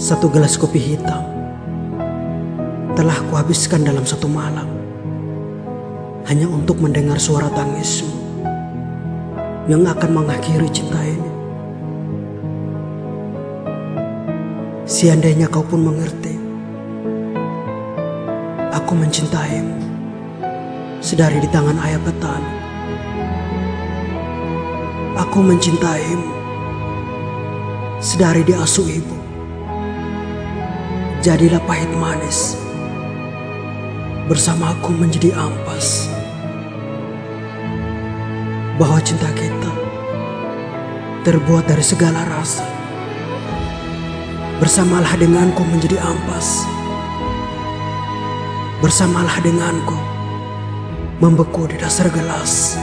Satu gelas kopi hitam telah kuhabiskan dalam satu malam hanya untuk mendengar suara tangismu yang akan mengakhiri cinta ini. Seandainya kau pun mengerti, aku mencintaimu sedari di tangan ayah petani. Aku mencintaimu sedari diasuh ibu. Jadilah pahit manis bersama aku menjadi ampas bahwa cinta kita terbuat dari segala rasa. Bersamalah denganku menjadi ampas. Bersamalah denganku membeku di dasar gelas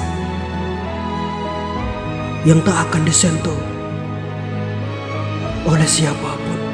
yang tak akan disentuh oleh siapa pun.